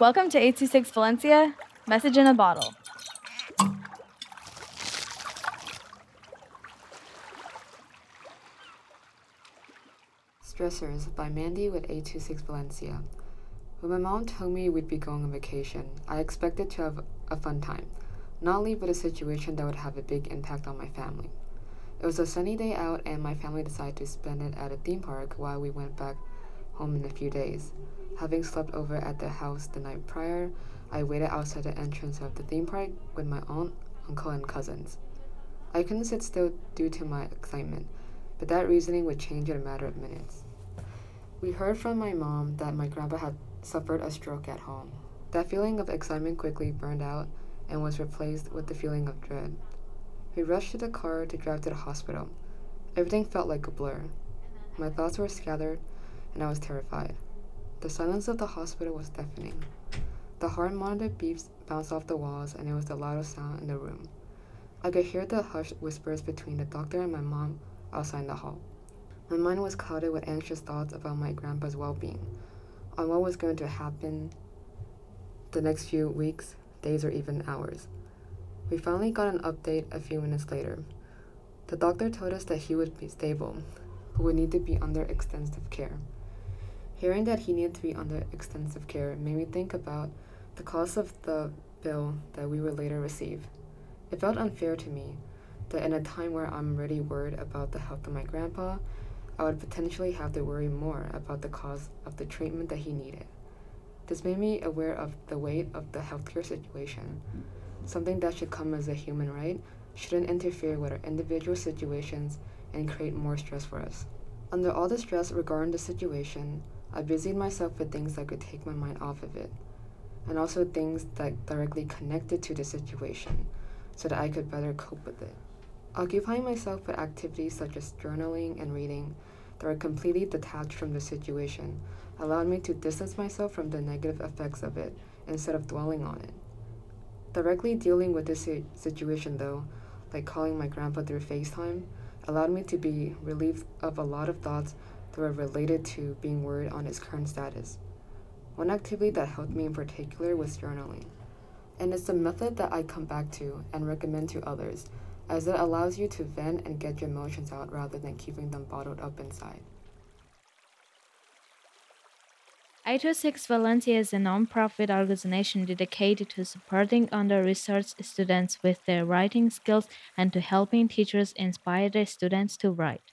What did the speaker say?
Welcome to 826 Valencia, message in a bottle. Stressors by Mandy with 826 Valencia. When my mom told me we'd be going on vacation, I expected to have a fun time, not leave with a situation that would have a big impact on my family. It was a sunny day out, and my family decided to spend it at a theme park while we went back home in a few days. Having slept over at the house the night prior, I waited outside the entrance of the theme park with my aunt, uncle, and cousins. I couldn't sit still due to my excitement, but that reasoning would change in a matter of minutes. We heard from my mom that my grandpa had suffered a stroke at home. That feeling of excitement quickly burned out and was replaced with the feeling of dread. We rushed to the car to drive to the hospital. Everything felt like a blur. My thoughts were scattered, and I was terrified. The silence of the hospital was deafening. The heart monitor beeps bounced off the walls, and it was the loudest sound in the room. I could hear the hushed whispers between the doctor and my mom outside the hall. My mind was clouded with anxious thoughts about my grandpa's well being, on what was going to happen the next few weeks, days, or even hours. We finally got an update a few minutes later. The doctor told us that he would be stable, but would need to be under extensive care. Hearing that he needed to be under extensive care made me think about the cost of the bill that we would later receive. It felt unfair to me that in a time where I'm already worried about the health of my grandpa, I would potentially have to worry more about the cost of the treatment that he needed. This made me aware of the weight of the healthcare situation. Something that should come as a human right shouldn't interfere with our individual situations and create more stress for us. Under all the stress regarding the situation, I busied myself with things that could take my mind off of it, and also things that directly connected to the situation so that I could better cope with it. Occupying myself with activities such as journaling and reading that were completely detached from the situation allowed me to distance myself from the negative effects of it instead of dwelling on it. Directly dealing with this situation, though, like calling my grandpa through FaceTime, allowed me to be relieved of a lot of thoughts were related to being worried on his current status. One activity that helped me in particular was journaling, and it's a method that I come back to and recommend to others as it allows you to vent and get your emotions out rather than keeping them bottled up inside. 826 Valencia is a non-profit organization dedicated to supporting under-resourced students with their writing skills and to helping teachers inspire their students to write.